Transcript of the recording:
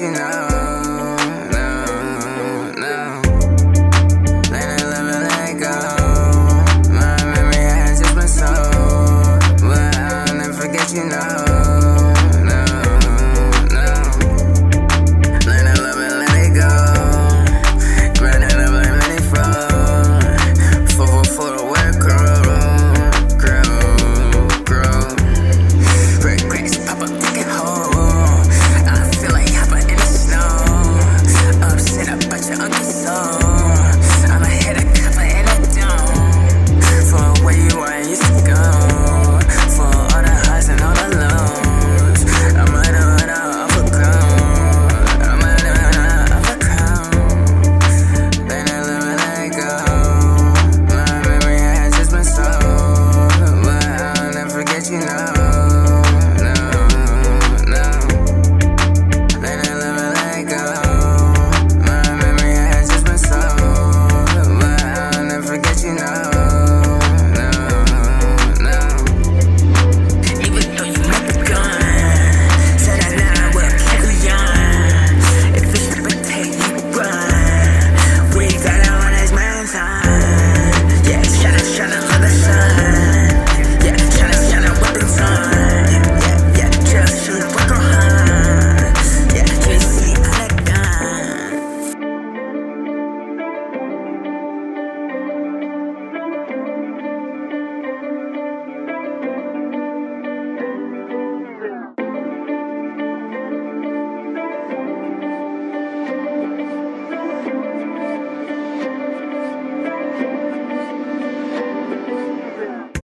easy now. No, no. Let it love and let go. My memory has just been so. But I'll never forget you no.